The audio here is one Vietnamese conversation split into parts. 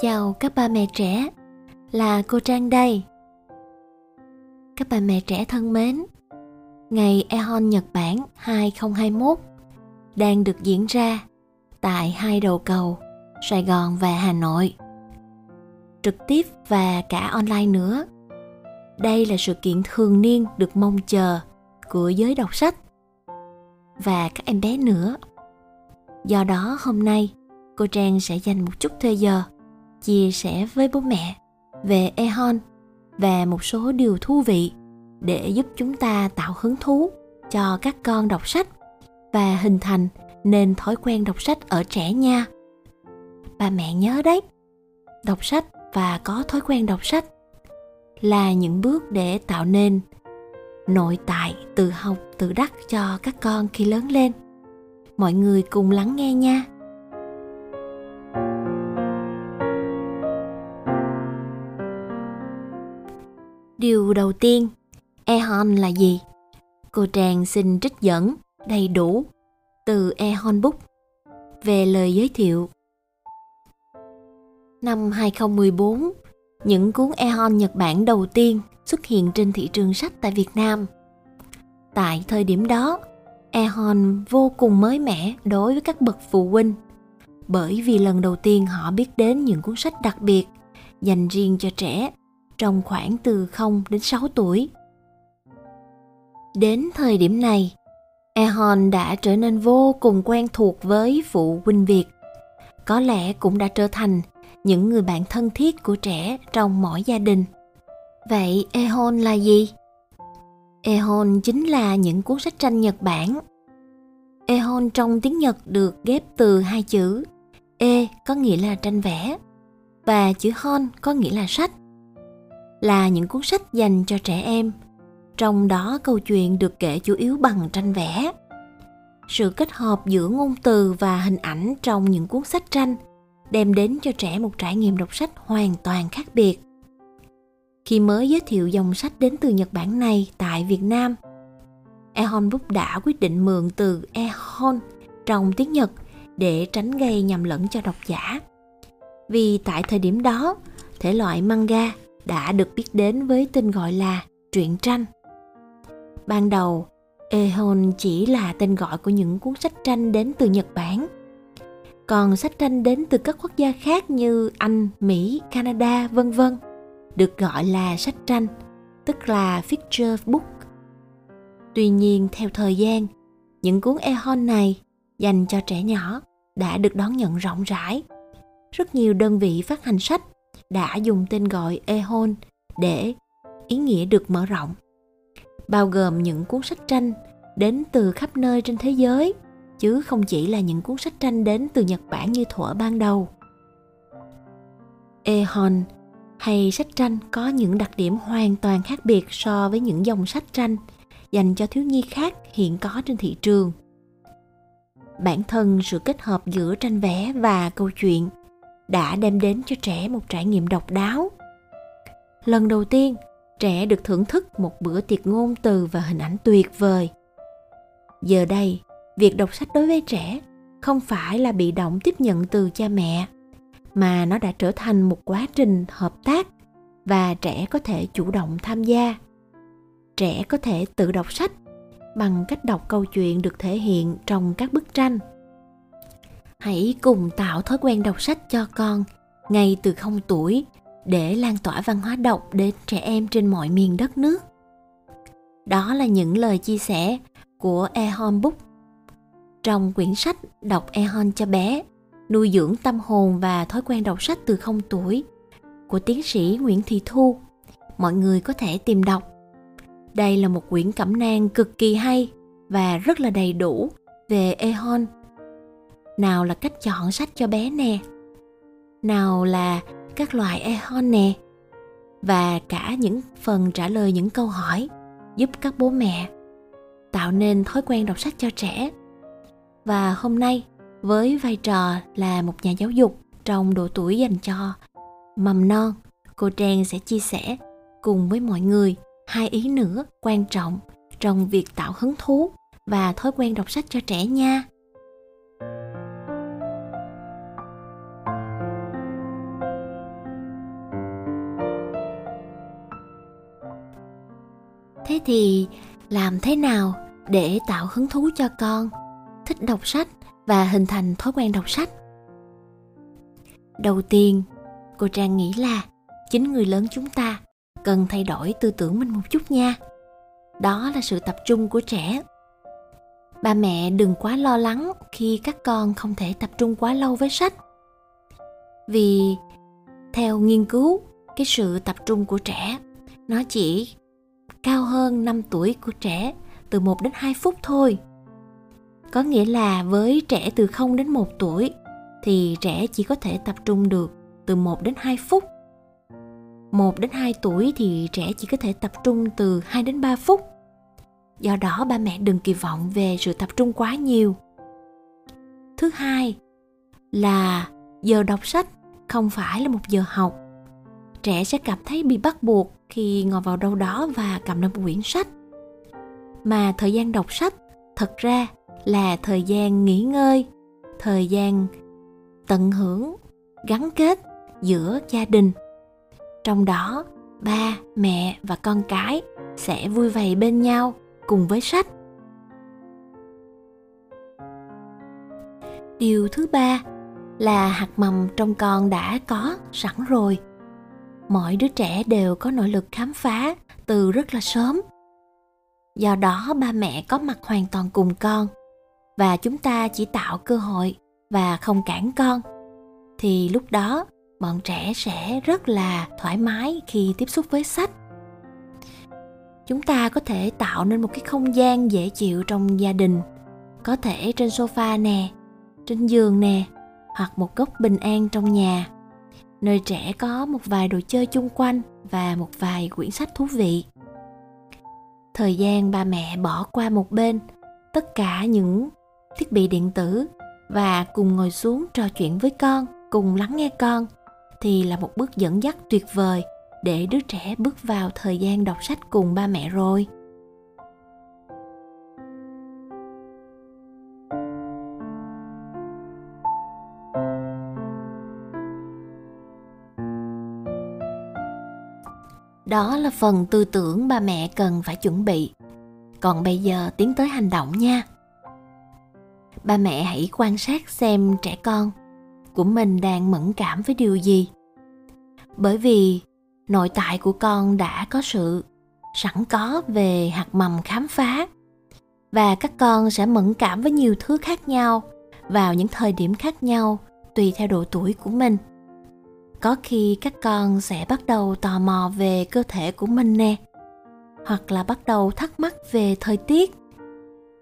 Chào các ba mẹ trẻ, là cô Trang đây. Các bà mẹ trẻ thân mến, ngày EHON Nhật Bản 2021 đang được diễn ra tại hai đầu cầu Sài Gòn và Hà Nội. Trực tiếp và cả online nữa. Đây là sự kiện thường niên được mong chờ của giới đọc sách và các em bé nữa. Do đó hôm nay cô Trang sẽ dành một chút thời giờ chia sẻ với bố mẹ về EHON và một số điều thú vị để giúp chúng ta tạo hứng thú cho các con đọc sách và hình thành nên thói quen đọc sách ở trẻ nha. Ba mẹ nhớ đấy, đọc sách và có thói quen đọc sách là những bước để tạo nên nội tại tự học tự đắc cho các con khi lớn lên mọi người cùng lắng nghe nha điều đầu tiên ehon là gì? Cô trang xin trích dẫn đầy đủ từ ehon book. Về lời giới thiệu. Năm 2014 những cuốn ehon Nhật Bản đầu tiên xuất hiện trên thị trường sách tại Việt Nam. Tại thời điểm đó, ehon vô cùng mới mẻ đối với các bậc phụ huynh bởi vì lần đầu tiên họ biết đến những cuốn sách đặc biệt dành riêng cho trẻ trong khoảng từ 0 đến 6 tuổi. Đến thời điểm này, Ehon đã trở nên vô cùng quen thuộc với phụ huynh Việt. Có lẽ cũng đã trở thành những người bạn thân thiết của trẻ trong mỗi gia đình. Vậy Ehon là gì? Ehon chính là những cuốn sách tranh Nhật Bản. Ehon trong tiếng Nhật được ghép từ hai chữ E có nghĩa là tranh vẽ và chữ Hon có nghĩa là sách. Là những cuốn sách dành cho trẻ em, trong đó câu chuyện được kể chủ yếu bằng tranh vẽ. Sự kết hợp giữa ngôn từ và hình ảnh trong những cuốn sách tranh đem đến cho trẻ một trải nghiệm đọc sách hoàn toàn khác biệt. Khi mới giới thiệu dòng sách đến từ Nhật Bản này tại Việt Nam, Ehon Book đã quyết định mượn từ Ehon trong tiếng Nhật để tránh gây nhầm lẫn cho độc giả. Vì tại thời điểm đó, thể loại manga đã được biết đến với tên gọi là truyện tranh. Ban đầu, Ehon chỉ là tên gọi của những cuốn sách tranh đến từ Nhật Bản. Còn sách tranh đến từ các quốc gia khác như Anh, Mỹ, Canada, vân vân được gọi là sách tranh, tức là picture book. Tuy nhiên, theo thời gian, những cuốn Ehon này dành cho trẻ nhỏ đã được đón nhận rộng rãi. Rất nhiều đơn vị phát hành sách đã dùng tên gọi Ehon để ý nghĩa được mở rộng, bao gồm những cuốn sách tranh đến từ khắp nơi trên thế giới, chứ không chỉ là những cuốn sách tranh đến từ Nhật Bản như thuở ban đầu. Ehon hay sách tranh có những đặc điểm hoàn toàn khác biệt so với những dòng sách tranh dành cho thiếu nhi khác hiện có trên thị trường. Bản thân sự kết hợp giữa tranh vẽ và câu chuyện đã đem đến cho trẻ một trải nghiệm độc đáo. Lần đầu tiên, trẻ được thưởng thức một bữa tiệc ngôn từ và hình ảnh tuyệt vời. Giờ đây, việc đọc sách đối với trẻ không phải là bị động tiếp nhận từ cha mẹ mà nó đã trở thành một quá trình hợp tác và trẻ có thể chủ động tham gia trẻ có thể tự đọc sách bằng cách đọc câu chuyện được thể hiện trong các bức tranh hãy cùng tạo thói quen đọc sách cho con ngay từ không tuổi để lan tỏa văn hóa đọc đến trẻ em trên mọi miền đất nước đó là những lời chia sẻ của Ehon Book trong quyển sách Đọc Ehon cho bé, nuôi dưỡng tâm hồn và thói quen đọc sách từ không tuổi của tiến sĩ Nguyễn Thị Thu. Mọi người có thể tìm đọc. Đây là một quyển cẩm nang cực kỳ hay và rất là đầy đủ về Ehon. Nào là cách chọn sách cho bé nè, nào là các loại Ehon nè, và cả những phần trả lời những câu hỏi giúp các bố mẹ tạo nên thói quen đọc sách cho trẻ. Và hôm nay với vai trò là một nhà giáo dục trong độ tuổi dành cho mầm non cô trang sẽ chia sẻ cùng với mọi người hai ý nữa quan trọng trong việc tạo hứng thú và thói quen đọc sách cho trẻ nha. Thì làm thế nào để tạo hứng thú cho con? Thích đọc sách và hình thành thói quen đọc sách. Đầu tiên, cô trang nghĩ là chính người lớn chúng ta cần thay đổi tư tưởng mình một chút nha. Đó là sự tập trung của trẻ. Ba mẹ đừng quá lo lắng khi các con không thể tập trung quá lâu với sách. Vì theo nghiên cứu, cái sự tập trung của trẻ, nó chỉ cao hơn 5 tuổi của trẻ, từ 1 đến 2 phút thôi. Có nghĩa là với trẻ từ 0 đến 1 tuổi, thì trẻ chỉ có thể tập trung được từ 1 đến 2 phút. 1 đến 2 tuổi thì trẻ chỉ có thể tập trung từ 2 đến 3 phút. Do đó, ba mẹ đừng kỳ vọng về sự tập trung quá nhiều. Thứ hai là giờ đọc sách không phải là một giờ học. Trẻ sẽ cảm thấy bị bắt buộc khi ngồi vào đâu đó và cầm lên một quyển sách. Mà thời gian đọc sách thật ra là thời gian nghỉ ngơi, thời gian tận hưởng, gắn kết giữa gia đình. Trong đó, ba, mẹ và con cái sẽ vui vầy bên nhau cùng với sách. Điều thứ ba là hạt mầm trong con đã có sẵn rồi. Mọi đứa trẻ đều có nội lực khám phá từ rất là sớm. Do đó, ba mẹ có mặt hoàn toàn cùng con và chúng ta chỉ tạo cơ hội và không cản con. Thì lúc đó, bọn trẻ sẽ rất là thoải mái khi tiếp xúc với sách. Chúng ta có thể tạo nên một cái không gian dễ chịu trong gia đình, có thể trên sofa nè, trên giường nè, hoặc một góc bình an trong nhà nơi trẻ có một vài đồ chơi chung quanh và một vài quyển sách thú vị. Thời gian ba mẹ bỏ qua một bên, tất cả những thiết bị điện tử và cùng ngồi xuống trò chuyện với con, cùng lắng nghe con, thì là một bước dẫn dắt tuyệt vời để đứa trẻ bước vào thời gian đọc sách cùng ba mẹ rồi. Đó là phần tư tưởng ba mẹ cần phải chuẩn bị. Còn bây giờ tiến tới hành động nha. Ba mẹ hãy quan sát xem trẻ con của mình đang mẫn cảm với điều gì. Bởi vì nội tại của con đã có sự sẵn có về hạt mầm khám phá. Và các con sẽ mẫn cảm với nhiều thứ khác nhau vào những thời điểm khác nhau tùy theo độ tuổi của mình có khi các con sẽ bắt đầu tò mò về cơ thể của mình nè, hoặc là bắt đầu thắc mắc về thời tiết.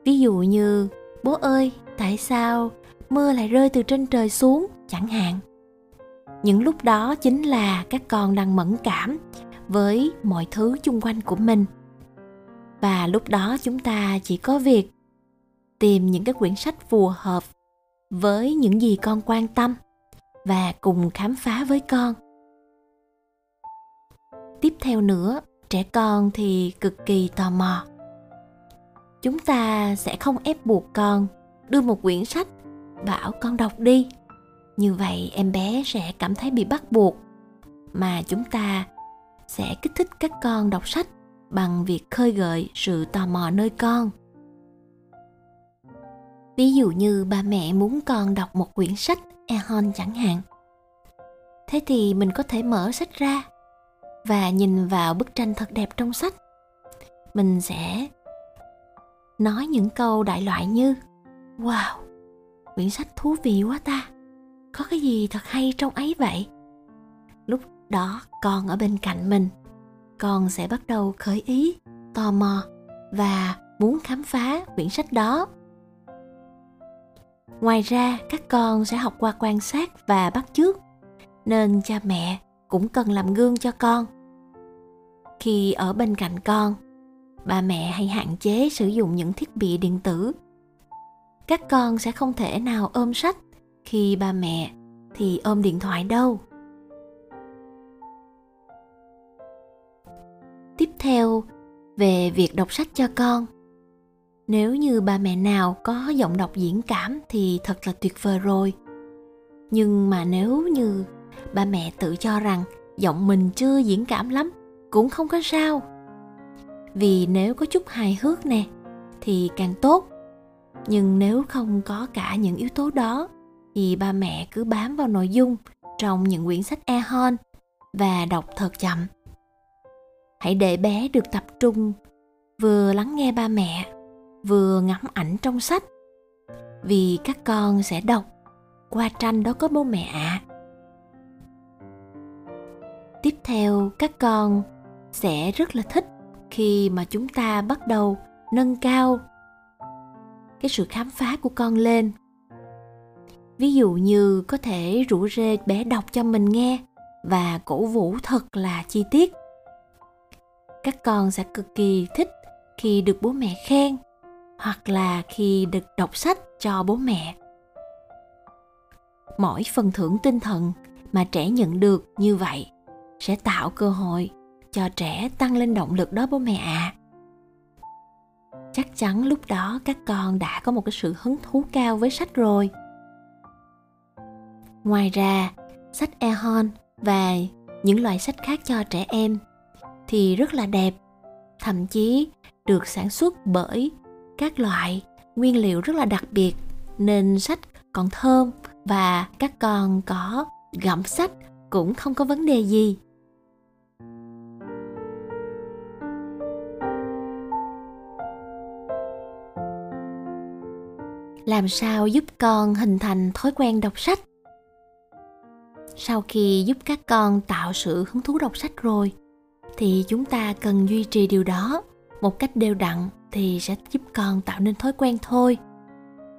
Ví dụ như, bố ơi, tại sao mưa lại rơi từ trên trời xuống? chẳng hạn. Những lúc đó chính là các con đang mẫn cảm với mọi thứ chung quanh của mình. Và lúc đó chúng ta chỉ có việc tìm những cái quyển sách phù hợp với những gì con quan tâm và cùng khám phá với con. Tiếp theo nữa, trẻ con thì cực kỳ tò mò. Chúng ta sẽ không ép buộc con đưa một quyển sách bảo con đọc đi. Như vậy em bé sẽ cảm thấy bị bắt buộc, mà chúng ta sẽ kích thích các con đọc sách bằng việc khơi gợi sự tò mò nơi con. Ví dụ như ba mẹ muốn con đọc một quyển sách ehon chẳng hạn. Thế thì mình có thể mở sách ra và nhìn vào bức tranh thật đẹp trong sách. Mình sẽ nói những câu đại loại như, wow, quyển sách thú vị quá ta, có cái gì thật hay trong ấy vậy? Lúc đó con ở bên cạnh mình, con sẽ bắt đầu khởi ý, tò mò và muốn khám phá quyển sách đó ngoài ra, các con sẽ học qua quan sát và bắt chước, nên cha mẹ cũng cần làm gương cho con. Khi ở bên cạnh con, ba mẹ hãy hạn chế sử dụng những thiết bị điện tử. Các con sẽ không thể nào ôm sách khi ba mẹ thì ôm điện thoại đâu. Tiếp theo, về việc đọc sách cho con nếu như ba mẹ nào có giọng đọc diễn cảm thì thật là tuyệt vời rồi. Nhưng mà nếu như ba mẹ tự cho rằng giọng mình chưa diễn cảm lắm, cũng không có sao. Vì nếu có chút hài hước nè, thì càng tốt. Nhưng nếu không có cả những yếu tố đó, thì ba mẹ cứ bám vào nội dung trong những quyển sách e-hon và đọc thật chậm. Hãy để bé được tập trung, vừa lắng nghe ba mẹ vừa ngắm ảnh trong sách. Vì các con sẽ đọc, qua tranh đó có bố mẹ ạ. À. tiếp theo, các con sẽ rất là thích khi mà chúng ta bắt đầu nâng cao cái sự khám phá của con lên. Ví dụ như có thể rủ rê bé đọc cho mình nghe và cổ vũ thật là chi tiết. Các con sẽ cực kỳ thích khi được bố mẹ khen hoặc là khi được đọc sách cho bố mẹ mỗi phần thưởng tinh thần mà trẻ nhận được như vậy sẽ tạo cơ hội cho trẻ tăng lên động lực đó bố mẹ ạ à. chắc chắn lúc đó các con đã có một cái sự hứng thú cao với sách rồi ngoài ra, sách e-hon và những loại sách khác cho trẻ em thì rất là đẹp, thậm chí được sản xuất bởi các loại nguyên liệu rất là đặc biệt nên sách còn thơm và các con có gặm sách cũng không có vấn đề gì. Làm sao giúp con hình thành thói quen đọc sách? Sau khi giúp các con tạo sự hứng thú đọc sách rồi, thì chúng ta cần duy trì điều đó một cách đều đặn thì sẽ giúp con tạo nên thói quen thôi.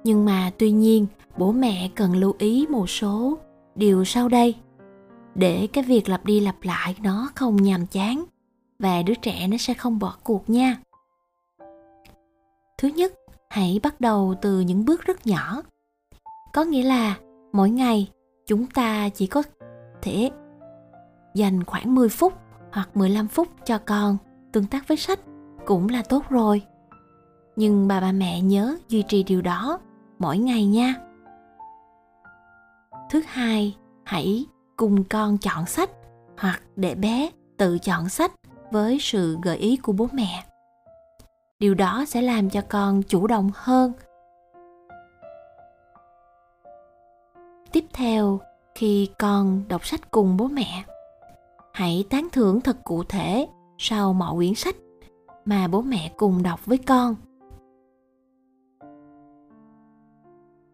Nhưng mà tuy nhiên, bố mẹ cần lưu ý một số điều sau đây. Để cái việc lặp đi lặp lại nó không nhàm chán và đứa trẻ nó sẽ không bỏ cuộc nha. Thứ nhất, hãy bắt đầu từ những bước rất nhỏ. Có nghĩa là mỗi ngày chúng ta chỉ có thể dành khoảng 10 phút hoặc 15 phút cho con tương tác với sách cũng là tốt rồi. Nhưng bà bà mẹ nhớ duy trì điều đó mỗi ngày nha. Thứ hai, hãy cùng con chọn sách hoặc để bé tự chọn sách với sự gợi ý của bố mẹ. Điều đó sẽ làm cho con chủ động hơn. Tiếp theo, khi con đọc sách cùng bố mẹ hãy tán thưởng thật cụ thể sau mọi quyển sách mà bố mẹ cùng đọc với con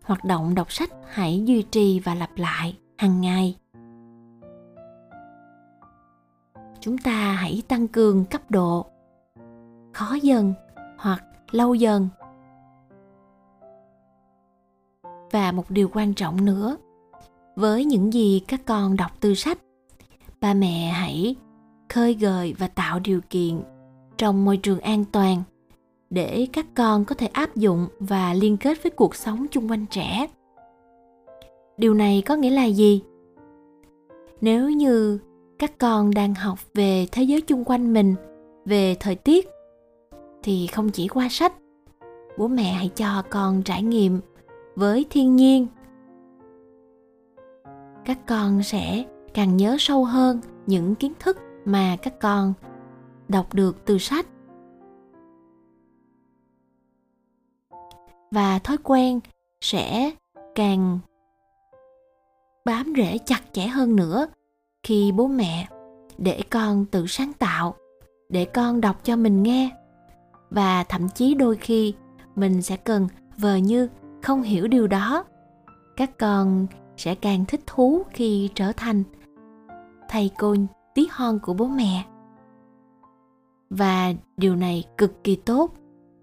hoạt động đọc sách hãy duy trì và lặp lại hàng ngày. Chúng ta hãy tăng cường cấp độ khó dần hoặc lâu dần. Và một điều quan trọng nữa, với những gì các con đọc từ sách, ba mẹ hãy khơi gợi và tạo điều kiện trong môi trường an toàn để các con có thể áp dụng và liên kết với cuộc sống chung quanh trẻ. Điều này có nghĩa là gì? Nếu như các con đang học về thế giới chung quanh mình, về thời tiết, thì không chỉ qua sách, bố mẹ hãy cho con trải nghiệm với thiên nhiên. Các con sẽ càng nhớ sâu hơn những kiến thức mà các con đọc được từ sách. Và thói quen sẽ càng bám rễ chặt chẽ hơn nữa khi bố mẹ để con tự sáng tạo, để con đọc cho mình nghe. Và thậm chí đôi khi mình sẽ cần vờ như không hiểu điều đó. Các con sẽ càng thích thú khi trở thành thầy cô tí hon của bố mẹ. Và điều này cực kỳ tốt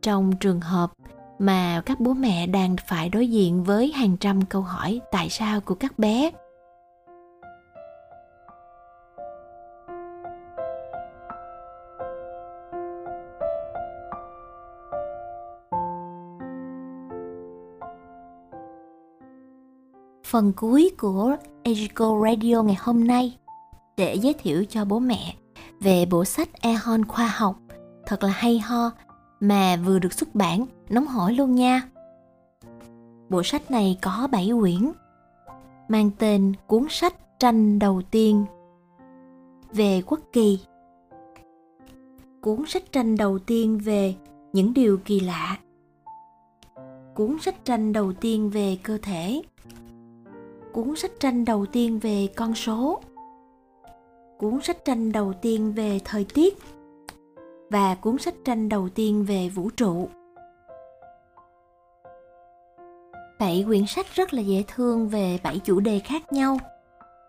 trong trường hợp mà các bố mẹ đang phải đối diện với hàng trăm câu hỏi tại sao của các bé. Phần cuối của Ejico Radio ngày hôm nay để giới thiệu cho bố mẹ về bộ sách Ehon khoa học. Thật là hay ho mà vừa được xuất bản nóng hổi luôn nha. Bộ sách này có 7 quyển, mang tên cuốn sách tranh đầu tiên về quốc kỳ. cuốn sách tranh đầu tiên về những điều kỳ lạ. Cuốn sách tranh đầu tiên về cơ thể. Cuốn sách tranh đầu tiên về con số. Cuốn sách tranh đầu tiên về thời tiết. Và cuốn sách tranh đầu tiên về vũ trụ. 7 quyển sách rất là dễ thương về bảy chủ đề khác nhau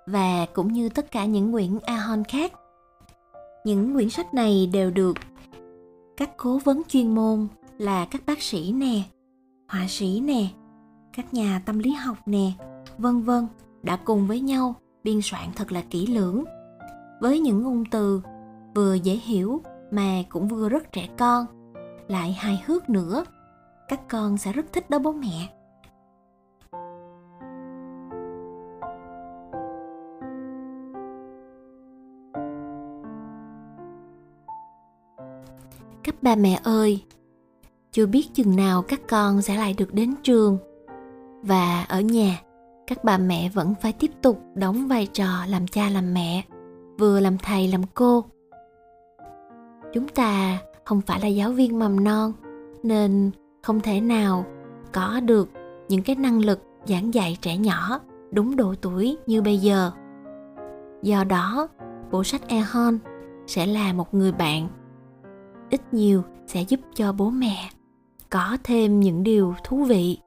và cũng như tất cả những quyển Ahon khác. Những quyển sách này đều được các cố vấn chuyên môn là các bác sĩ nè, họa sĩ nè, các nhà tâm lý học nè, vân vân đã cùng với nhau biên soạn thật là kỹ lưỡng với những ngôn từ vừa dễ hiểu mà cũng vừa rất trẻ con lại hài hước nữa các con sẽ rất thích đó bố mẹ ba mẹ ơi, chưa biết chừng nào các con sẽ lại được đến trường. Và ở nhà, các bà mẹ vẫn phải tiếp tục đóng vai trò làm cha làm mẹ, vừa làm thầy làm cô. Chúng ta không phải là giáo viên mầm non, nên không thể nào có được những cái năng lực giảng dạy trẻ nhỏ đúng độ tuổi như bây giờ. Do đó, bộ sách ehon sẽ là một người bạn ít nhiều sẽ giúp cho bố mẹ có thêm những điều thú vị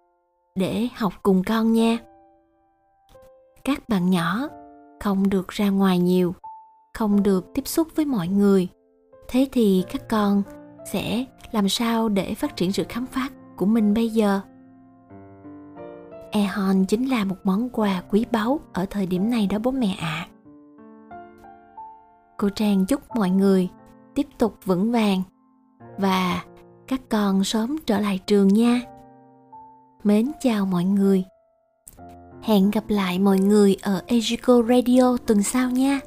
để học cùng con nha. Các bạn nhỏ, không được ra ngoài nhiều, không được tiếp xúc với mọi người. Thế thì các con sẽ làm sao để phát triển sự khám phá của mình bây giờ? Ehon chính là một món quà quý báu ở thời điểm này đó bố mẹ ạ. À. cô trang chúc mọi người tiếp tục vững vàng và các con sớm trở lại trường nha. Mến chào mọi người. Hẹn gặp lại mọi người ở Ejico Radio tuần sau nha.